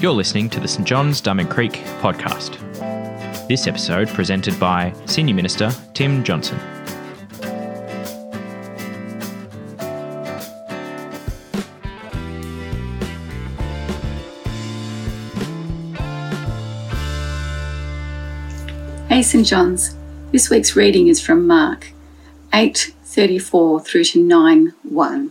You're listening to the St John's Diamond Creek podcast. This episode presented by Senior Minister Tim Johnson. Hey St John's. This week's reading is from Mark 8:34 through to 9:1.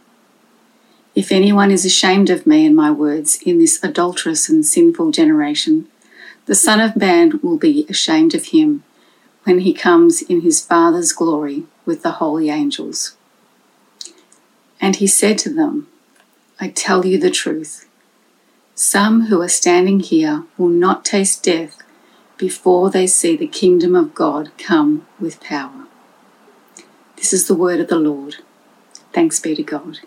If anyone is ashamed of me and my words in this adulterous and sinful generation, the Son of Man will be ashamed of him when he comes in his Father's glory with the holy angels. And he said to them, I tell you the truth. Some who are standing here will not taste death before they see the kingdom of God come with power. This is the word of the Lord. Thanks be to God.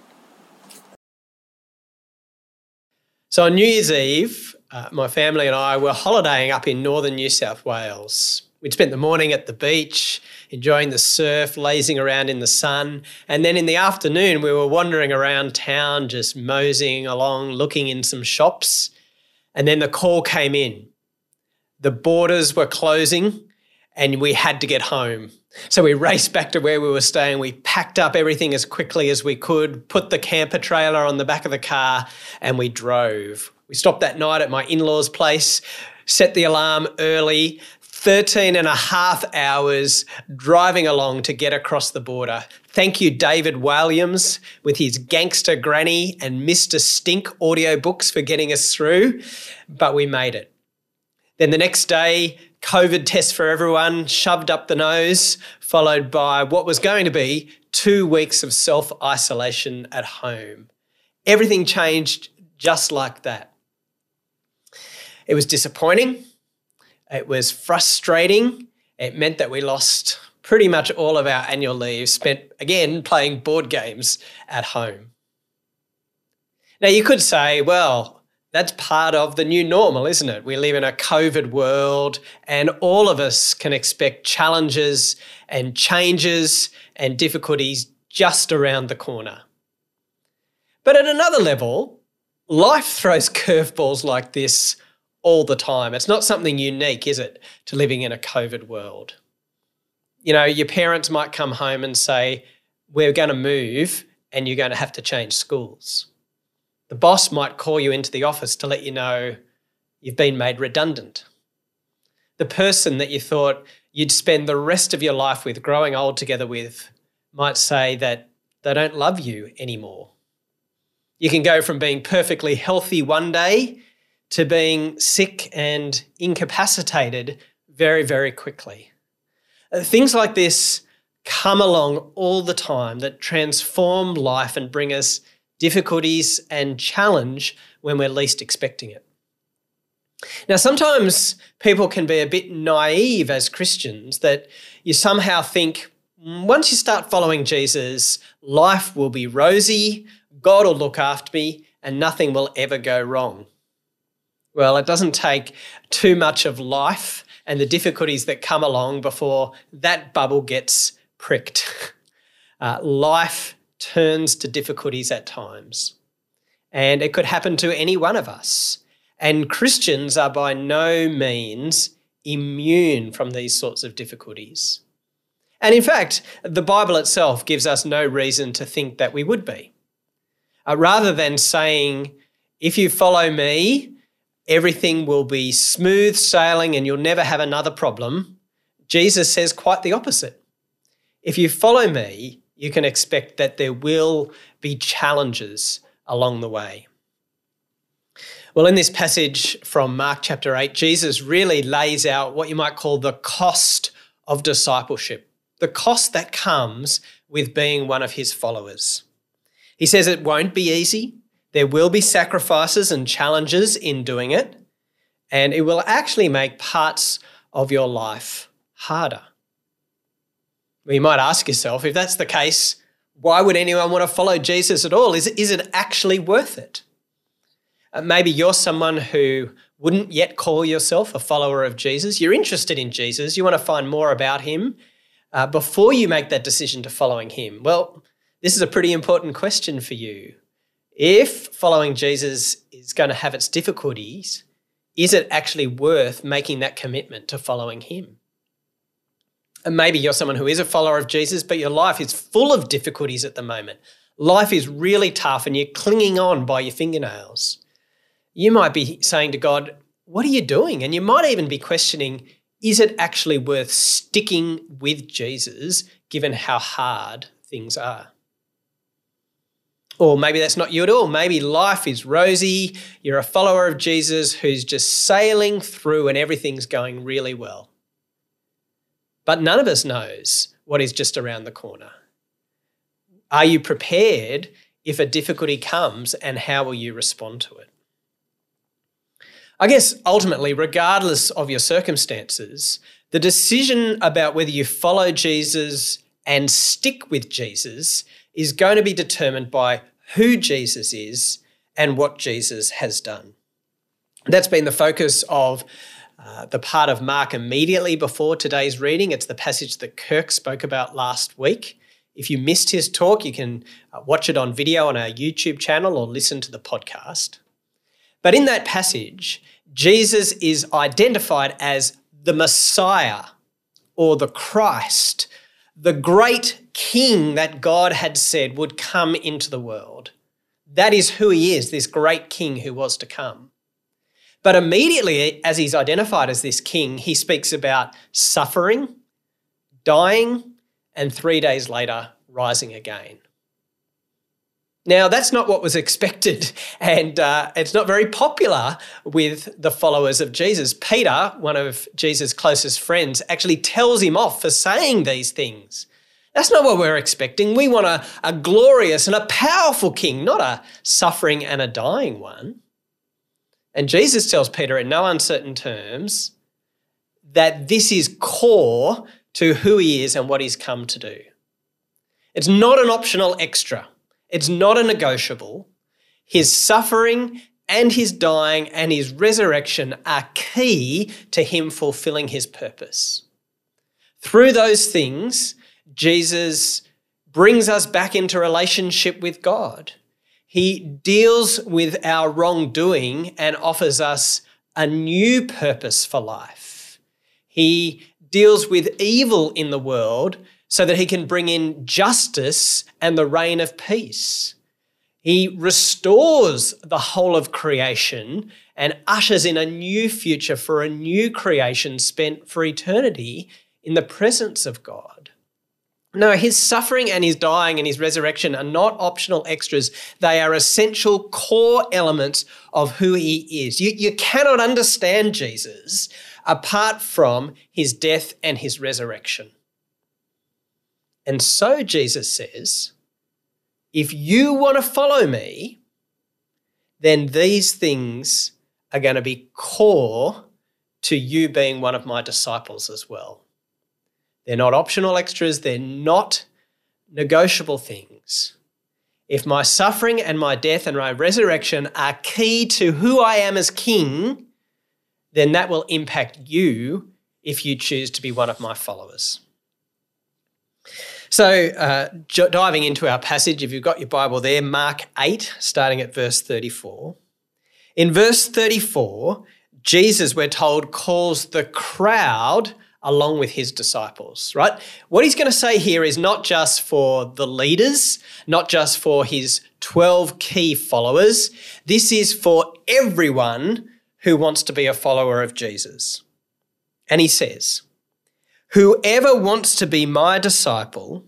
So on New Year's Eve, uh, my family and I were holidaying up in northern New South Wales. We'd spent the morning at the beach, enjoying the surf, lazing around in the sun. And then in the afternoon, we were wandering around town, just moseying along, looking in some shops. And then the call came in the borders were closing and we had to get home. So we raced back to where we were staying. We packed up everything as quickly as we could, put the camper trailer on the back of the car, and we drove. We stopped that night at my in law's place, set the alarm early, 13 and a half hours driving along to get across the border. Thank you, David Walliams, with his Gangsta Granny and Mr. Stink audiobooks for getting us through, but we made it. Then the next day, COVID test for everyone, shoved up the nose, followed by what was going to be two weeks of self isolation at home. Everything changed just like that. It was disappointing. It was frustrating. It meant that we lost pretty much all of our annual leave spent again playing board games at home. Now, you could say, well, that's part of the new normal, isn't it? We live in a COVID world, and all of us can expect challenges and changes and difficulties just around the corner. But at another level, life throws curveballs like this all the time. It's not something unique, is it, to living in a COVID world? You know, your parents might come home and say, We're going to move and you're going to have to change schools. The boss might call you into the office to let you know you've been made redundant. The person that you thought you'd spend the rest of your life with, growing old together with, might say that they don't love you anymore. You can go from being perfectly healthy one day to being sick and incapacitated very, very quickly. Uh, things like this come along all the time that transform life and bring us difficulties, and challenge when we're least expecting it. Now, sometimes people can be a bit naive as Christians that you somehow think mm, once you start following Jesus, life will be rosy, God will look after me, and nothing will ever go wrong. Well, it doesn't take too much of life and the difficulties that come along before that bubble gets pricked. Uh, life turns to difficulties at times. And it could happen to any one of us. And Christians are by no means immune from these sorts of difficulties. And in fact, the Bible itself gives us no reason to think that we would be. Uh, rather than saying, if you follow me, everything will be smooth sailing and you'll never have another problem, Jesus says quite the opposite. If you follow me, you can expect that there will be challenges along the way. Well, in this passage from Mark chapter 8, Jesus really lays out what you might call the cost of discipleship, the cost that comes with being one of his followers. He says it won't be easy, There will be sacrifices and challenges in doing it, and it will actually make parts of your life harder. You might ask yourself if that's the case, why would anyone want to follow Jesus at all? Is it, is it actually worth it? Uh, maybe you're someone who wouldn't yet call yourself a follower of Jesus. You're interested in Jesus, you want to find more about him uh, before you make that decision to following him. Well, this is a pretty important question for you. If following Jesus is going to have its difficulties, is it actually worth making that commitment to following him? And maybe you're someone who is a follower of Jesus, but your life is full of difficulties at the moment. Life is really tough and you're clinging on by your fingernails. You might be saying to God, What are you doing? And you might even be questioning, Is it actually worth sticking with Jesus given how hard things are? Or maybe that's not you at all. Maybe life is rosy. You're a follower of Jesus who's just sailing through and everything's going really well. But none of us knows what is just around the corner. Are you prepared if a difficulty comes and how will you respond to it? I guess ultimately, regardless of your circumstances, the decision about whether you follow Jesus and stick with Jesus is going to be determined by who Jesus is and what Jesus has done. That's been the focus of uh, the part of Mark immediately before today's reading. It's the passage that Kirk spoke about last week. If you missed his talk, you can uh, watch it on video on our YouTube channel or listen to the podcast. But in that passage, Jesus is identified as the Messiah or the Christ, the great king that God had said would come into the world. That is who he is, this great king who was to come. But immediately, as he's identified as this king, he speaks about suffering, dying, and three days later, rising again. Now, that's not what was expected, and uh, it's not very popular with the followers of Jesus. Peter, one of Jesus' closest friends, actually tells him off for saying these things. That's not what we're expecting. We want a, a glorious and a powerful king, not a suffering and a dying one. And Jesus tells Peter in no uncertain terms that this is core to who he is and what he's come to do. It's not an optional extra, it's not a negotiable. His suffering and his dying and his resurrection are key to him fulfilling his purpose. Through those things, Jesus brings us back into relationship with God. He deals with our wrongdoing and offers us a new purpose for life. He deals with evil in the world so that he can bring in justice and the reign of peace. He restores the whole of creation and ushers in a new future for a new creation spent for eternity in the presence of God. No, his suffering and his dying and his resurrection are not optional extras. They are essential core elements of who he is. You, you cannot understand Jesus apart from his death and his resurrection. And so Jesus says, if you want to follow me, then these things are going to be core to you being one of my disciples as well. They're not optional extras, they're not negotiable things. If my suffering and my death and my resurrection are key to who I am as king, then that will impact you if you choose to be one of my followers. So, uh, diving into our passage, if you've got your Bible there, Mark 8, starting at verse 34. In verse 34, Jesus, we're told, calls the crowd along with his disciples, right? What he's going to say here is not just for the leaders, not just for his 12 key followers. This is for everyone who wants to be a follower of Jesus. And he says, Whoever wants to be my disciple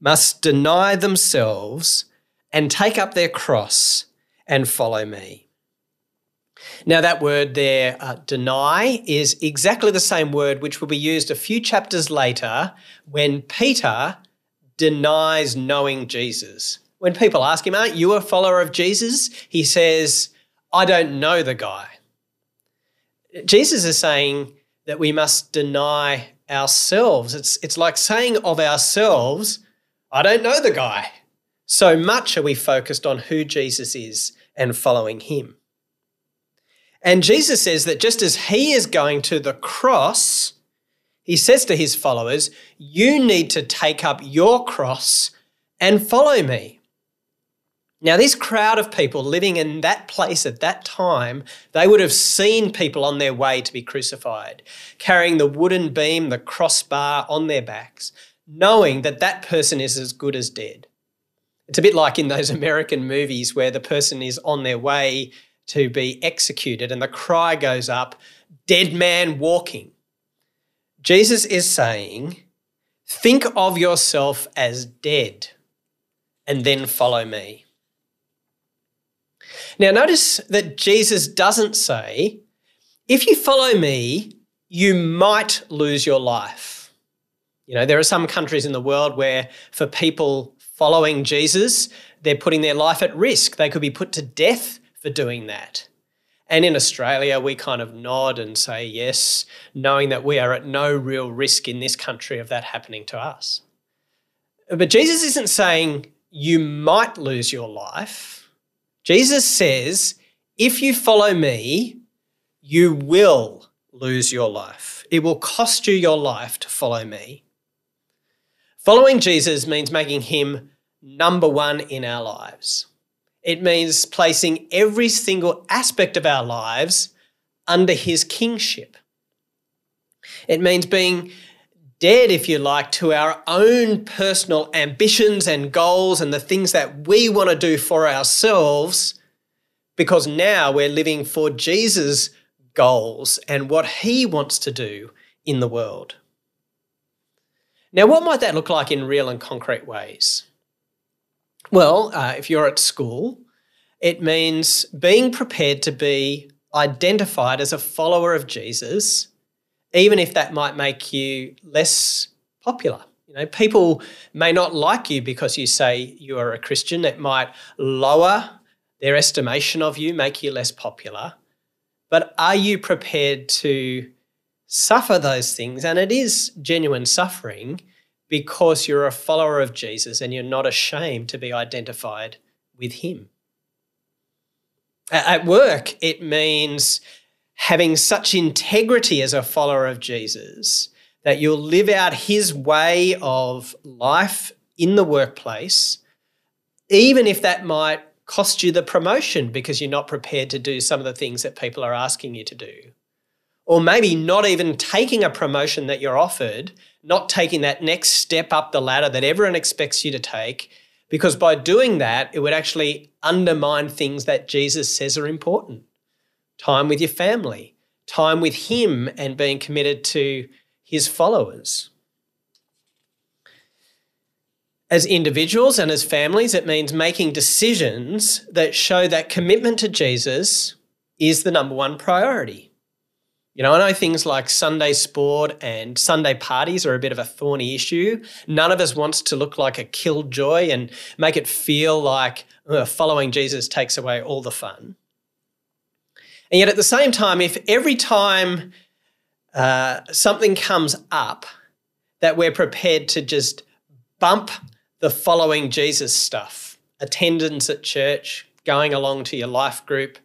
must deny themselves and take up their cross and follow me. Now, that word there, uh, deny, is exactly the same word which will be used a few chapters later when Peter denies knowing Jesus. When people ask him, Aren't you a follower of Jesus? He says, I don't know the guy. Jesus is saying that we must deny ourselves. It's, it's like saying of ourselves, I don't know the guy. So much are we focused on who Jesus is and following him. And Jesus says that just as he is going to the cross, he says to his followers, You need to take up your cross and follow me. Now, this crowd of people living in that place at that time, they would have seen people on their way to be crucified, carrying the wooden beam, the crossbar on their backs, knowing that that person is as good as dead. It's a bit like in those American movies where the person is on their way to be executed and the cry goes up, dead man walking. Jesus is saying, think of yourself as dead and then follow me. Now, notice that Jesus doesn't say, if you follow me, you might lose your life. You know, there are some countries in the world where for people following Jesus, they're putting their life at risk. They could be put to death for doing that. And in Australia, we kind of nod and say yes, knowing that we are at no real risk in this country of that happening to us. But Jesus isn't saying you might lose your life. Jesus says, if you follow me, you will lose your life. It will cost you your life to follow me. Following Jesus means making him number one in our lives. It means placing every single aspect of our lives under his kingship. It means being dead, if you like, to our own personal ambitions and goals and the things that we want to do for ourselves, because now we're living for Jesus' goals and what he wants to do in the world. Now, what might that look like in real and concrete ways? Well, uh, if you're at school, it means being prepared to be identified as a follower of Jesus even if that might make you less popular. You know, people may not like you because you say you are a Christian. It might lower their estimation of you, make you less popular. But are you prepared to suffer those things? And it is genuine suffering because you're a follower of Jesus and you're not ashamed to be identified with him. At work, it means having such integrity as a follower of Jesus that you'll live out his way of life in the workplace, even if that might cost you the promotion because you're not prepared to do some of the things that people are asking you to do. Or maybe not even taking a promotion that you're offered, not taking that next step up the ladder that everyone expects you to take, because by doing that, it would actually undermine things that Jesus says are important time with your family, time with Him, and being committed to His followers. As individuals and as families, it means making decisions that show that commitment to Jesus is the number one priority. You know, I know things like Sunday sport and Sunday parties are a bit of a thorny issue. None of us wants to look like a killjoy and make it feel like uh, following Jesus takes away all the fun. And yet, at the same time, if every time uh, something comes up, that we're prepared to just bump the following Jesus stuff, attendance at church, going along to your life group,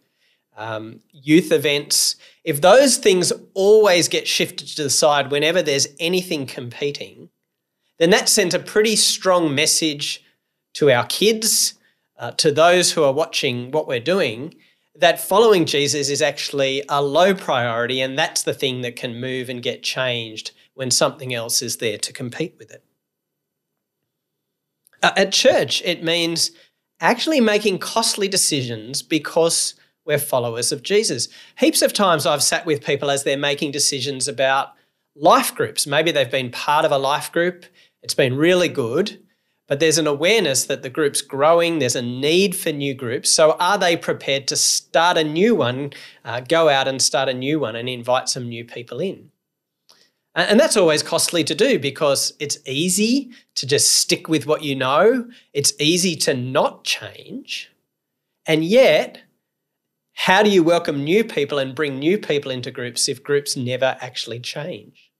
um, youth events, if those things always get shifted to the side whenever there's anything competing, then that sends a pretty strong message to our kids, uh, to those who are watching what we're doing, that following Jesus is actually a low priority, and that's the thing that can move and get changed when something else is there to compete with it. Uh, at church, it means actually making costly decisions because we're followers of Jesus. Heaps of times I've sat with people as they're making decisions about life groups. Maybe they've been part of a life group, it's been really good, but there's an awareness that the group's growing, there's a need for new groups. So, are they prepared to start a new one, uh, go out and start a new one and invite some new people in? And that's always costly to do because it's easy to just stick with what you know. It's easy to not change. And yet, how do you welcome new people and bring new people into groups if groups never actually change?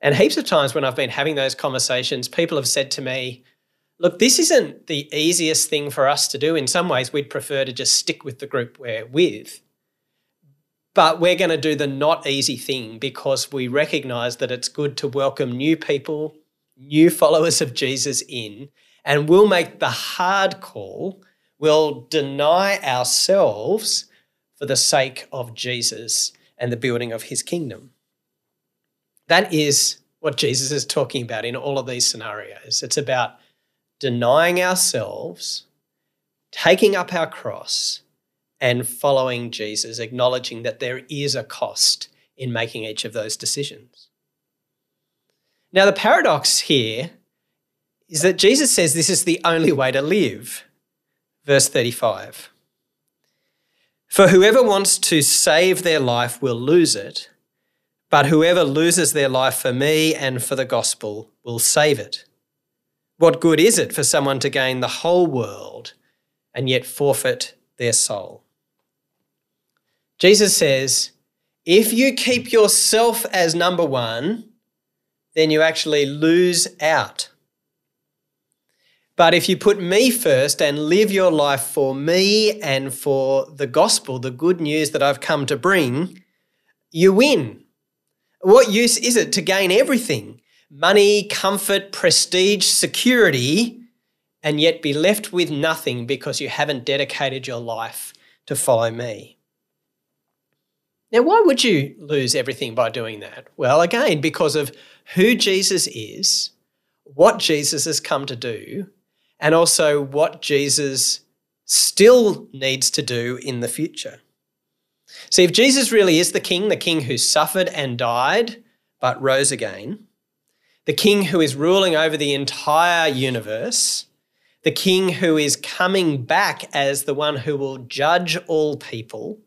And heaps of times when I've been having those conversations, people have said to me, Look, this isn't the easiest thing for us to do. In some ways, we'd prefer to just stick with the group we're with. But we're going to do the not easy thing because we recognize that it's good to welcome new people, new followers of Jesus in, and we'll make the hard call. We'll deny ourselves for the sake of Jesus and the building of his kingdom. That is what Jesus is talking about in all of these scenarios. It's about denying ourselves, taking up our cross, and following Jesus, acknowledging that there is a cost in making each of those decisions. Now, the paradox here is that Jesus says this is the only way to live. Verse 35 For whoever wants to save their life will lose it, but whoever loses their life for me and for the gospel will save it. What good is it for someone to gain the whole world and yet forfeit their soul? Jesus says, if you keep yourself as number one, then you actually lose out. But if you put me first and live your life for me and for the gospel, the good news that I've come to bring, you win. What use is it to gain everything money, comfort, prestige, security and yet be left with nothing because you haven't dedicated your life to follow me? Now, why would you lose everything by doing that? Well, again, because of who Jesus is, what Jesus has come to do, and also what Jesus still needs to do in the future. See, if Jesus really is the king, the king who suffered and died but rose again, the king who is ruling over the entire universe, the king who is coming back as the one who will judge all people,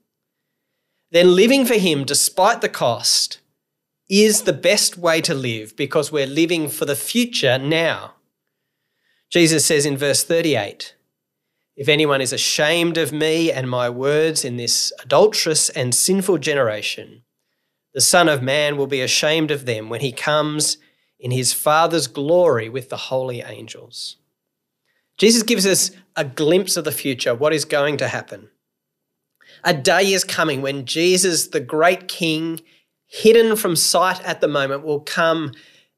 then living for Him despite the cost is the best way to live because we're living for the future now. Jesus says in verse 38 If anyone is ashamed of me and my words in this adulterous and sinful generation, the Son of Man will be ashamed of them when he comes in his Father's glory with the holy angels. Jesus gives us a glimpse of the future, what is going to happen. A day is coming when Jesus, the great King, hidden from sight at the moment, will come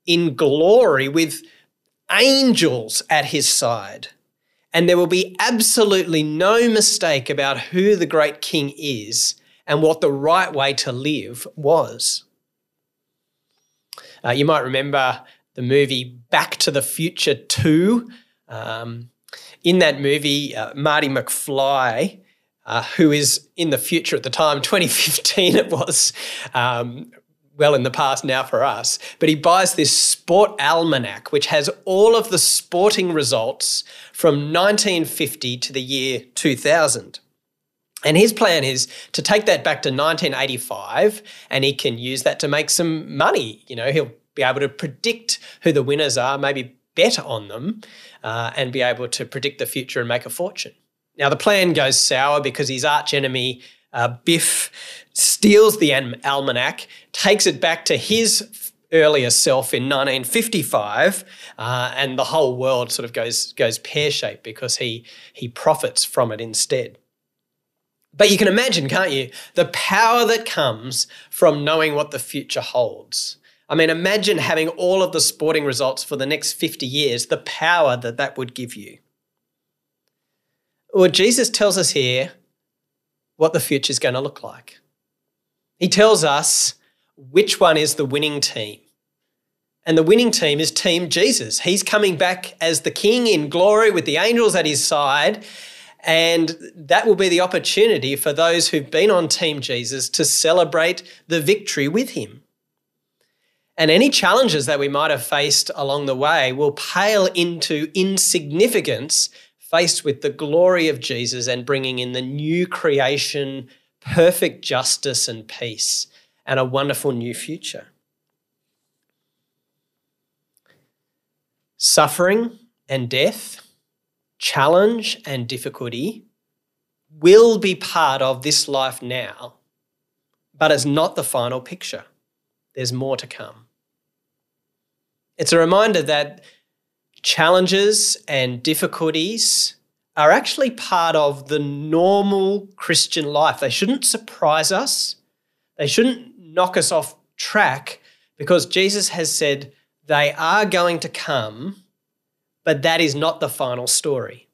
in glory with angels at his side. And there will be absolutely no mistake about who the great King is and what the right way to live was. Uh, you might remember the movie Back to the Future 2. Um, in that movie, uh, Marty McFly uh, who is in the future at the time, 2015 it was, um, well in the past now for us, but he buys this sport almanac, which has all of the sporting results from 1950 to the year 2000. And his plan is to take that back to 1985 and he can use that to make some money. You know, he'll be able to predict who the winners are, maybe bet on them, uh, and be able to predict the future and make a fortune. Now, the plan goes sour because his archenemy, uh, Biff, steals the almanac, takes it back to his earlier self in 1955, uh, and the whole world sort of goes, goes pear shaped because he, he profits from it instead. But you can imagine, can't you, the power that comes from knowing what the future holds. I mean, imagine having all of the sporting results for the next 50 years, the power that that would give you. Well, Jesus tells us here what the future is going to look like. He tells us which one is the winning team. And the winning team is Team Jesus. He's coming back as the king in glory with the angels at his side. And that will be the opportunity for those who've been on Team Jesus to celebrate the victory with him. And any challenges that we might have faced along the way will pale into insignificance faced with the glory of Jesus and bringing in the new creation, perfect justice and peace, and a wonderful new future. Suffering and death, challenge and difficulty will be part of this life now, but it's not the final picture. There's more to come. It's a reminder that challenges and difficulties are actually part of the normal Christian life. They shouldn't surprise us, they shouldn't knock us off track because Jesus has said they are going to come, but that is not the final story.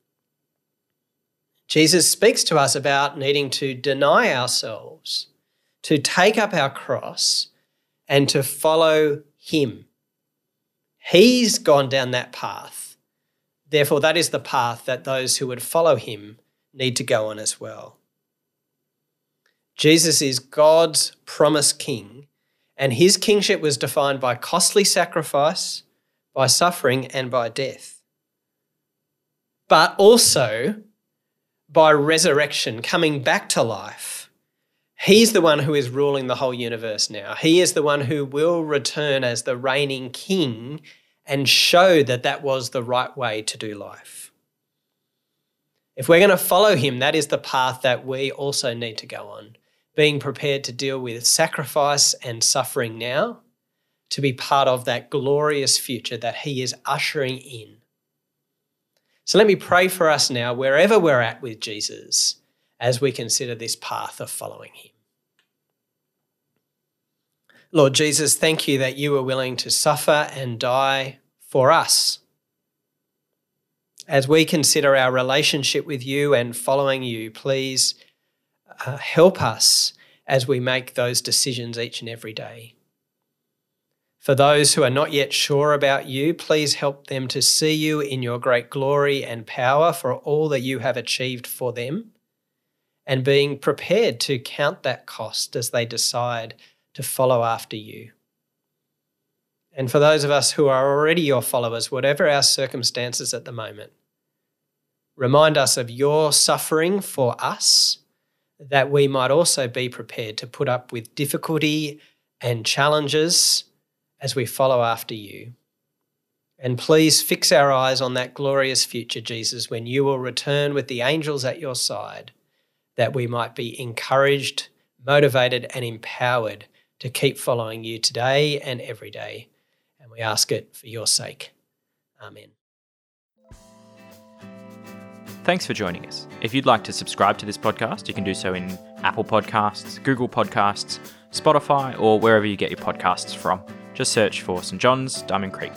Jesus speaks to us about needing to deny ourselves, to take up our cross, and to follow Him. He's gone down that path. Therefore, that is the path that those who would follow Him need to go on as well. Jesus is God's promised King, and His kingship was defined by costly sacrifice, by suffering, and by death. But also, by resurrection, coming back to life. He's the one who is ruling the whole universe now. He is the one who will return as the reigning king and show that that was the right way to do life. If we're going to follow him, that is the path that we also need to go on, being prepared to deal with sacrifice and suffering now to be part of that glorious future that he is ushering in. So let me pray for us now, wherever we're at with Jesus, as we consider this path of following him. Lord Jesus, thank you that you were willing to suffer and die for us. As we consider our relationship with you and following you, please uh, help us as we make those decisions each and every day. For those who are not yet sure about you, please help them to see you in your great glory and power for all that you have achieved for them, and being prepared to count that cost as they decide to follow after you. And for those of us who are already your followers, whatever our circumstances at the moment, remind us of your suffering for us, that we might also be prepared to put up with difficulty and challenges as we follow after you. And please fix our eyes on that glorious future, Jesus, when you will return with the angels at your side, that we might be encouraged, motivated, and empowered to keep following you today and every day. We ask it for your sake. Amen. Thanks for joining us. If you'd like to subscribe to this podcast, you can do so in Apple Podcasts, Google Podcasts, Spotify, or wherever you get your podcasts from. Just search for St John's Diamond Creek.